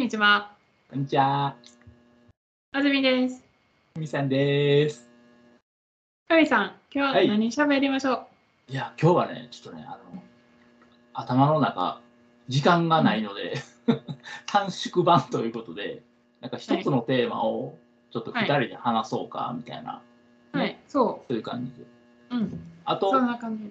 にちは。こんにちは。あずみです。みさんです。かみさん、今日ははい何喋りましょう、いや、今日はね、ちょっとね、あの、頭の中、時間がないので、短縮版ということで、なんか一つのテーマをちょっと二人で話そうか、みたいな、はい、そそういう感じで。う。うん。あとそ、んな感じ。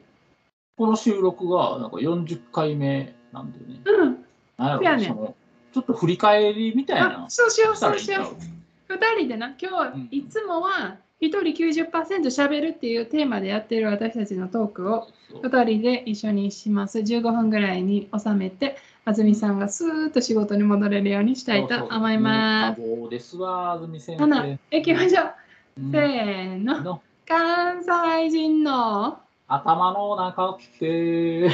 この収録がなんか40回目なんでね、うん。なんそうやねやろその、ちょっと振り返りみたいあな、、そうしよう、そうしようう。二人でな、今うん日、いつもは一人90%喋るっていうテーマでやってる私たちのトークをそう二人で一緒にします。15分ぐらいに収めて、あずみさんがスーッと仕事に戻れるようにしたいと思います。そうですわ、安住先生。、行きましょう。うんせーの。の関西人の頭の中って、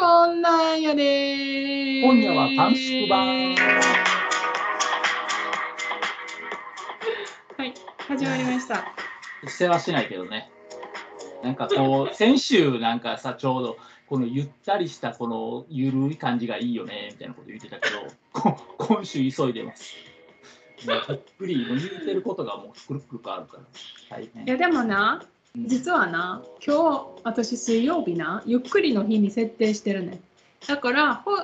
こんなんやでー今夜は短縮版。はい、始まりました。世話しないけどね。なんかこう、先週なんかさ、ちょうど、このゆったりしたこのゆるい感じがいいよね、みたいなこと言ってたけど、こ今週急いでます。もうゆっくり、もう言うてることがもうくるくる変わるから、大変い。やでもな、うん実はな、今日私水曜日な、ゆっくりの日に設定してるね。だから、ポ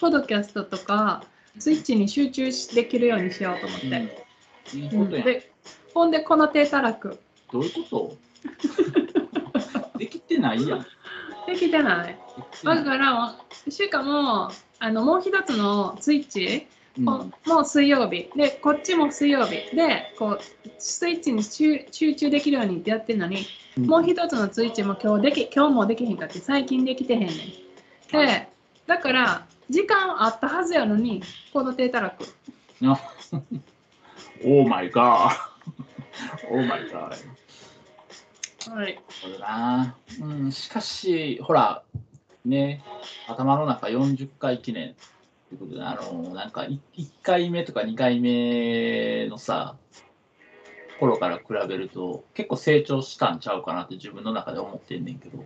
ポドキャストとか、スイッチに集中できるようにしようと思って。うん、いいうんことやん。で、ほんで、この手たらく。どういうこと？できてないやん。できてない。できてないだから、しかも、あのもう一つのスイッチ、うん。もう水曜日。でこっちも水曜日。でこうスイッチに集集中できるようにってやってるのに、うん。もう一つのスイッチも今日でき今日もできへんかって最近できてへんねん。はでだから時間あったはずやのにこの体たらく。な Oh my god。Oh my god。はい。そうだな。うん、しかし、ほら、ね、頭の中40回記念ということで、あの、なんかい1回目とか2回目のさ、頃から比べると、結構成長したんちゃうかなって自分の中で思ってんねんけど。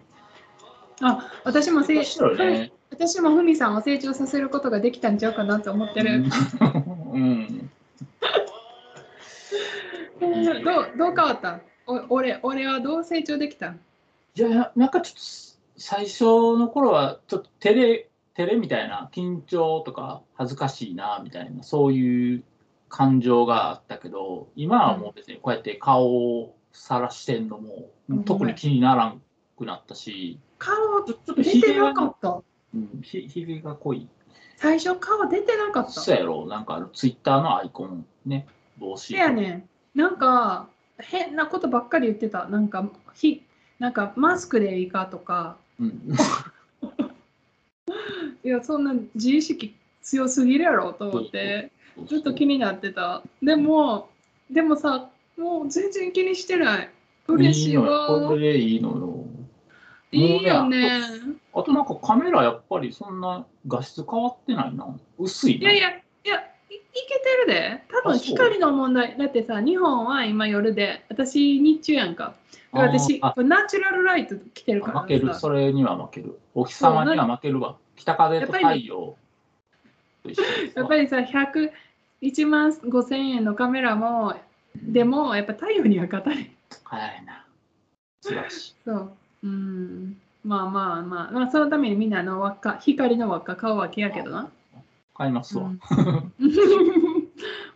あ私もせ面白いね。私もふみさんを成長させることができたんちゃうかなって思ってる、うん。うんどうどう変わった？んお俺俺はどう成長できた？いや、なんかちょっと最初の頃はちょっと照れ、照れみたいな緊張とか恥ずかしいなみたいなそういう感情があったけど、今はもう別にこうやって顔をさらしてんのも、うん特に気にならんくなったし、顔ちょちょっと出てなかったうん、ひひげが濃い。最初顔出てなかったそうやろ、なんかあのツイッターのアイコンね、帽子。せやねん。なんか変なことばっかり言ってた。なんかひなんかマスクでいいかとか。うん、いやそんな自意識強すぎるやろと思ってずっと気になってた。でもでもさもう全然気にしてない。嬉しいわ。これでいいのよ。いいよね。あとなんかカメラやっぱりそんな画質変わってないな。薄いな。いやいやいやけてるで。多分光の問題。だってさ日本は今夜で私日中やんか。私あナチュラルライト来てるから負ける、さそれには負ける。お日様には負けるわ。北風と太陽 やっぱりさ、100、1万5千円のカメラも、でも、やっぱ太陽には勝たない。早いな。素晴らしい。そう。うん。まあまあまあ、まあ、そのためにみんなあの輪っか、光の輪っか買うわけやけどな。買いますわ。うん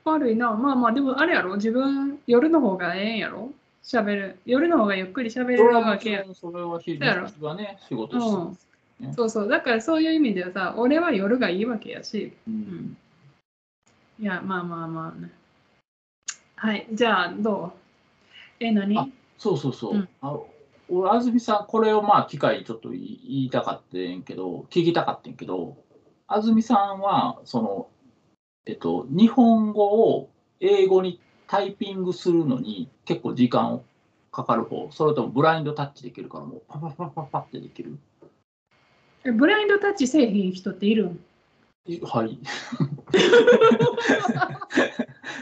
悪いな。まあまあ、でもあれやろ、自分、夜の方がええんやろ喋る。夜の方がゆっくり喋れるそれはもわけやそれは日そうやろ日はね、仕事してます。そうそう。だからそういう意味ではさ、俺は夜がいいわけやし。うんいや、まあまあまあね。はい、じゃあ、どう？え、何？あそうそうそう。うんあ俺、安住さん、これをまあ機会にちょっと言いたかったんけど、聞きたかったんけど、安住さんは、その、えっと、日本語を英語にタイピングするのに結構時間をかかる方、それともブラインドタッチできるから、もうパパパパパってできる？えブラインドタッチせえへん人っているん？いはい。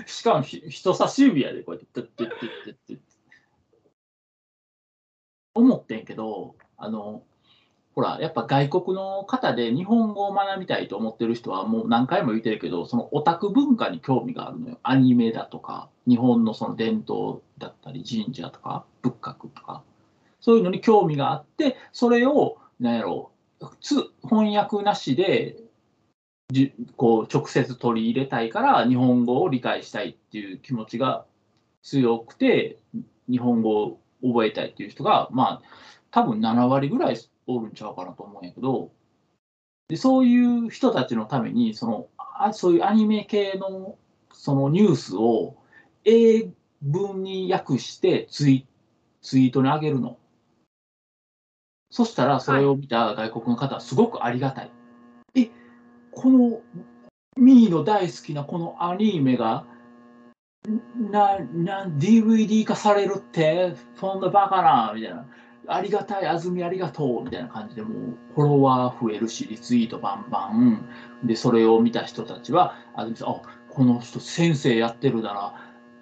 しかもひ人差し指やで、こうやって、てってってってってって。思ってんけど、あの、ほら、やっぱ外国の方で日本語を学びたいと思ってる人はもう何回も言ってるけど、そのオタク文化に興味があるのよ。アニメだとか、日本のその伝統だったり、神社とか、仏閣とか、そういうのに興味があって、それを、なんやろう、つ翻訳なしで、じこう直接取り入れたいから、日本語を理解したいっていう気持ちが強くて、日本語を覚えたいっていう人が、まあ、多分7割ぐらいおるんちゃうかなと思うんやけど、でそういう人たちのために、そのあそういうアニメ系のそのニュースを英文に訳してツイツイートに上げるの。そしたら、それを見た外国の方はすごくありがたい。え、このミーの大好きなこのアニメがな、な、DVD 化されるって、そんなバカな、みたいな。ありがたい、あずみありがとう、みたいな感じで、もう、フォロワー増えるし、リツイートバンバン。で、それを見た人たちは、あずみさん、あ、この人先生やってるなら、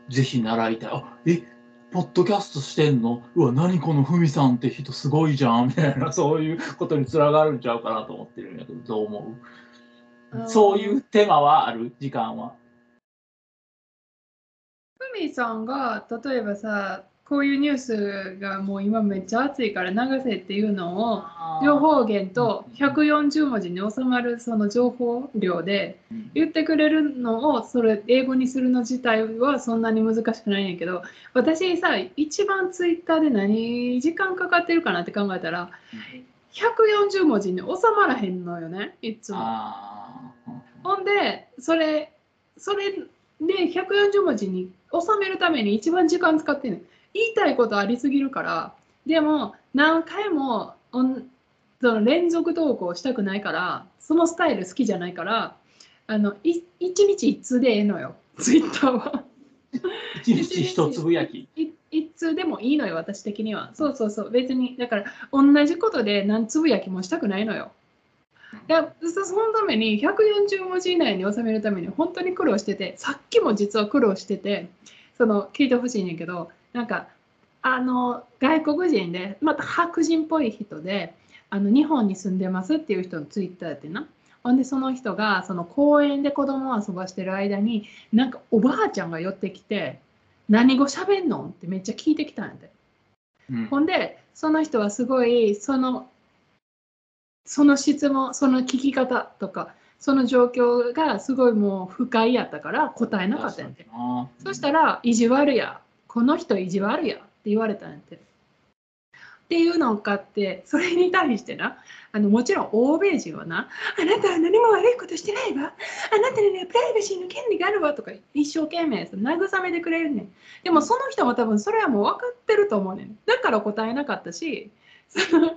ぜひ習いたい。あ、え、ポッドキャストしてんの？うわ、何このふみさんって人すごいじゃん、みたいな、そういうことにつながるんちゃうかなと思ってるんやけど、どう思う？そういうテーマはある？時間は。ふみさんが例えばさこういうニュースがもう今めっちゃ熱いから流せっていうのを情報源と140文字に収まるその情報量でうん言ってくれるのをそれ英語にするの自体はそんなに難しくないんやけど私さ一番ツイッターで何時間かかってるかなって考えたら140文字に収まらへんのよねいつも。ほんで、それ、それで140文字に収めるために一番時間使ってんねん。言いたいことありすぎるから、でも何回もその連続投稿したくないから、そのスタイル好きじゃないから、あのい一日一通でええのよ、ツイッターは。一日一つぶやき。い一通でもいいのよ、私的には。そうそうそう、別に、だから同じことで何つぶやきもしたくないのよ。いやそそのために140文字以内に収めるために本当に苦労しててさっきも実は苦労しててその聞いてほしいんやけどなんかあの外国人でまた白人っぽい人であの日本に住んでますっていう人のツイッターやってなほんでその人がその公園で子供を遊ばしてる間になんかおばあちゃんが寄ってきて「何語喋んの?」ってめっちゃ聞いてきたんやて。うんほんでその人はすごいそのその質問その聞き方とかその状況がすごいもう不快やったから答えなかったんやて。そしたら意地悪やこの人意地悪やって言われたんやて。っていうのがあってそれに対してなあのもちろん欧米人はなあなたは何も悪いことしてないわ。あなたにはプライバシーの権利があるわとか一生懸命慰めてくれるねん。でもその人も多分それはもう分かってると思うねん。だから答えなかったしそのい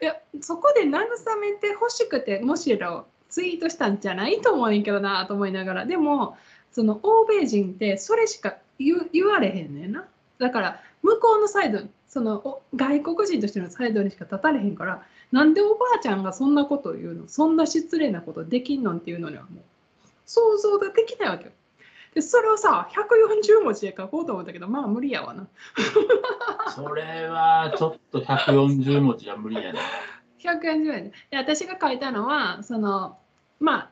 やそこで慰めてほしくてむしろツイートしたんじゃないと思うんやけどなと思いながら。でもその欧米人ってそれしか言う言われへんねんなだから向こうのサイドそのお外国人としてのサイドにしか立たれへんからなんでおばあちゃんがそんなことを言うの？そんな失礼なことできんのっていうのにはもう想像ができないわけよ。でそれをさ140文字で書こうと思ったけどまあ無理やわな。それはちょっと140文字は無理やね。140円でで私が書いたのはそのまあ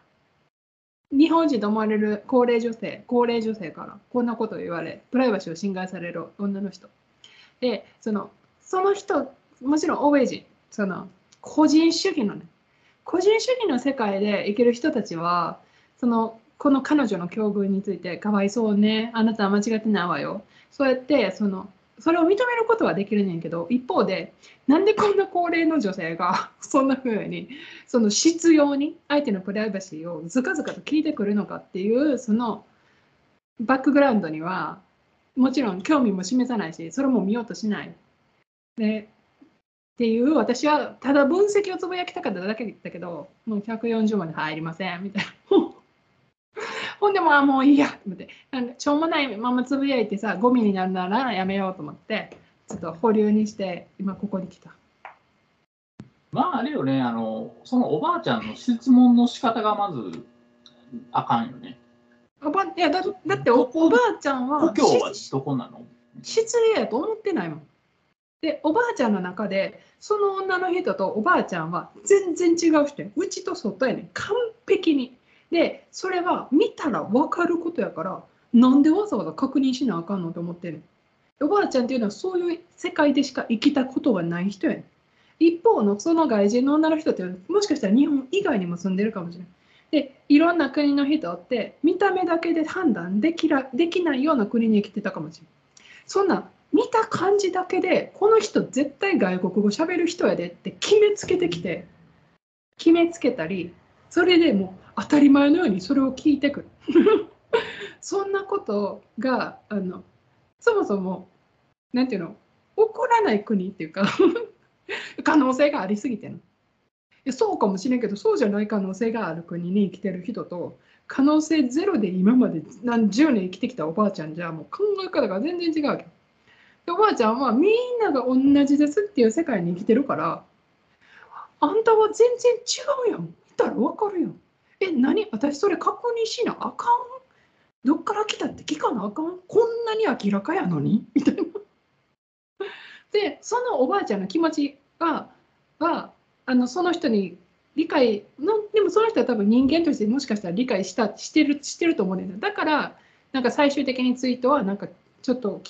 日本人と思われる高齢女性高齢女性からこんなことを言われプライバシーを侵害される女の人。でそのその人もちろん欧米人その個人主義のね個人主義の世界で生きる人たちはそのこの彼女の境遇についてかわいそうねあなたは間違ってないわよ。そうやってそのそれを認めることはできるねんけど一方でなんでこんな高齢の女性が そんな風にその執拗に相手のプライバシーをずかずかと聞いてくるのかっていうそのバックグラウンドにはもちろん興味も示さないしそれも見ようとしない。でっていう私はただ分析をつぶやきたかっただけだけどもう140まで入りませんみたいな。ほんでまあもういいやと思ってなんかしょうもないままつぶやいてさゴミになるならやめようと思ってちょっと保留にして今ここに来た。まああれよね、あの、そのおばあちゃんの質問の仕方がまずあかんよね。おばいやだだっておばあちゃんは故郷はしどこなの？失礼やと思ってないもん。でおばあちゃんの中でその女の人とおばあちゃんは全然違う人やうちと外やねん完璧に。でそれは見たら分かることやからなんでわざわざ確認しなあかんのと思ってるおばあちゃんっていうのはそういう世界でしか生きたことがない人や。一方のその外人の女の人ってもしかしたら日本以外にも住んでるかもしれない。でいろんな国の人って見た目だけで判断できらできないような国に生きてたかもしれない。そんな見た感じだけでこの人絶対外国語喋る人やでって決めつけてきて決めつけたりそれでもう当たり前のようにそれを聞いてくる。そんなことがあのそもそも何て言うの起こらない国っていうか 可能性がありすぎての。そうかもしれんけどそうじゃない可能性がある国に生きてる人と可能性ゼロで今まで何十年生きてきたおばあちゃんじゃもう考え方が全然違うわけ。でおばあちゃんはみんなが同じですっていう世界に生きてるからあんたは全然違うやん。見たらわかるやん。え何？私それ確認しなあかん？どっから来たって聞かなあかん？こんなに明らかやのに？みたいな。でそのおばあちゃんの気持ちがはあのその人に理解のでもその人は多分人間としてもしかしたら理解したしてるしてると思うん。だよだからなんか最終的にツイートはなんかちょっと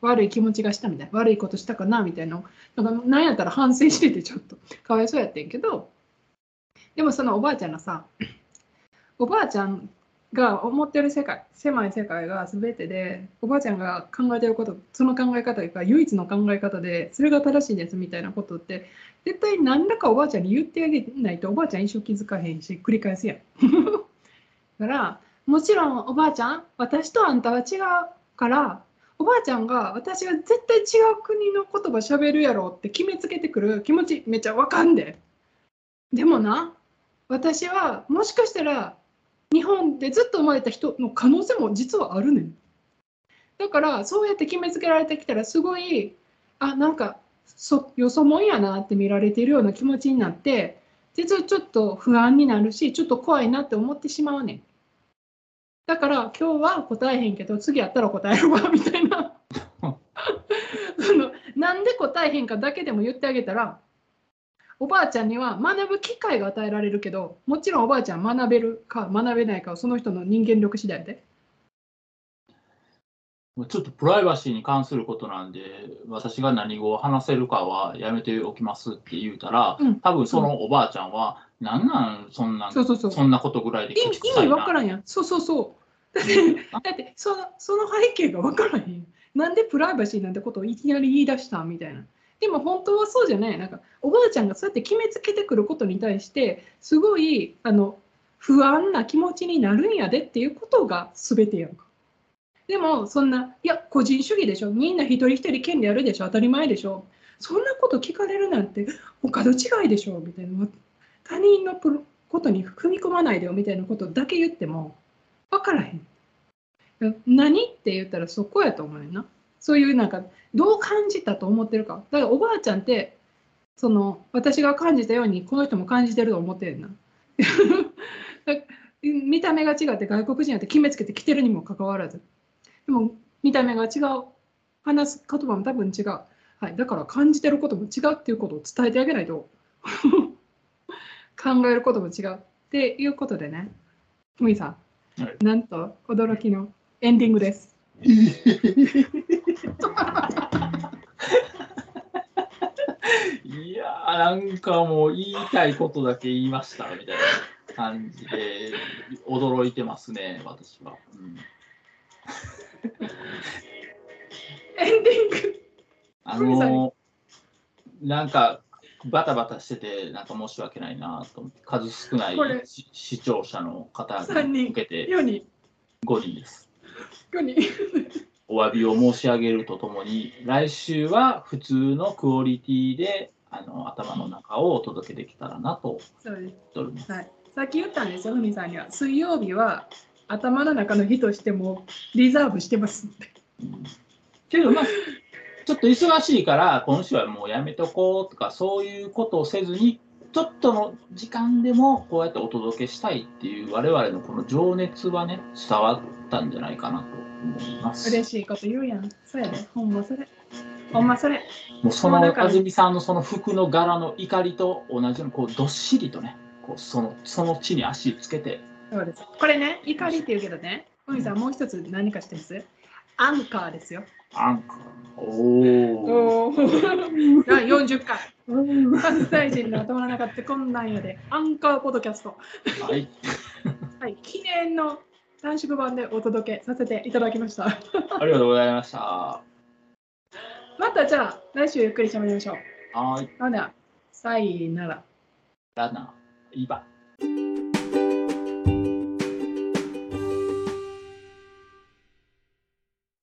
悪い気持ちがしたみたいな悪いことしたかなみたいななんか何やったら反省しててちょっと。かわいそうやってんけどでもそのおばあちゃんのさおばあちゃんが思ってる世界狭い世界が全てでおばあちゃんが考えてることその考え方が唯一の考え方でそれが正しいんですみたいなことって絶対何らかおばあちゃんに言ってあげないとおばあちゃん一生気づかへんし繰り返すやん。だからもちろんおばあちゃん私とあんたは違うからおばあちゃんが私が絶対違う国の言葉喋るやろって決めつけてくる気持ちめっちゃわかんで。でもな私はもしかしたら日本でずっと生まれた人の可能性も実はあるねん。だからそうやって決めつけられてきたらすごいあなんかそよそもんやなって見られているような気持ちになって実はちょっと不安になるしちょっと怖いなって思ってしまうねん。だから今日は答えへんけど次やったら答えるわみたいな そのなんで答えへんかだけでも言ってあげたらおばあちゃんには学ぶ機会が与えられるけどもちろんおばあちゃん学べるか学べないかはその人の人間力次第で。ちょっとプライバシーに関することなんで、私が何語を話せるかはやめておきますって言うたら、うん、多分そのおばあちゃんは、うん、なんなんそんなそうそうそうそんなことぐらいで意味わからんやん。そうそうそう。だってだってそのその背景がわからへん。なんでプライバシーなんてことをいきなり言い出したみたいな。でも本当はそうじゃない。なんかおばあちゃんがそうやって決めつけてくることに対してすごいあの不安な気持ちになるんやでっていうことが全てやんか。でもそんな、いや、個人主義でしょ。みんな一人一人権利あるでしょ。当たり前でしょ。そんなこと聞かれるなんて、お門違いでしょ。みたいな。他人のことに踏み込まないでよみたいなことだけ言っても分からへん。何って言ったらそこやと思うねんな。そういうなんか、どう感じたと思ってるか。だからおばあちゃんって、その私が感じたようにこの人も感じてると思ってるな。見た目が違って外国人やって決めつけてきてるにもかかわらず。でも見た目が違う話す言葉も多分違う、はい、だから感じてることも違うっていうことを伝えてあげないと 考えることも違うっていうことでねふみさん、はい、なんと驚きのエンディングです。いやなんかもう言いたいことだけ言いましたみたいな感じで驚いてますね私は。うんエンディング。あのなんかバタバタしてて、なんか申し訳ないなと思って、数少ない視聴者の方に向けて5人 ,5 人です。5人お詫びを申し上げるとともに、来週は普通のクオリティであの頭の中をお届けできたらなとそうです、はい、さっき言ったんですよ、ふみさんには。水曜日は頭の中の日としてもリザーブしてますんで。けどまあちょっと忙しいから今週はもうやめとこうとかそういうことをせずにちょっとの時間でもこうやってお届けしたいっていう我々のこの情熱はね伝わったんじゃないかなと。嬉しいこと言うやん。そうやね。ほんまそれ。ほんまそれ。もうそのもうだから安住さんのその服の柄の怒りと同じようにこうどっしりとねこうそのその地に足つけてそうです。これね、怒りって言うけどね、ふみさん、もう一つ何か知ってます？アンカーですよ。アンカーおおおー40 回。関西人の頭の中ってこんなんやで。アンカーポッドキャスト。はいはい、記念の短縮版でお届けさせていただきました。ありがとうございましたはまたじゃあ、来週ゆっくり喋りましょう。ーいほな、さいなら。ラナーイバ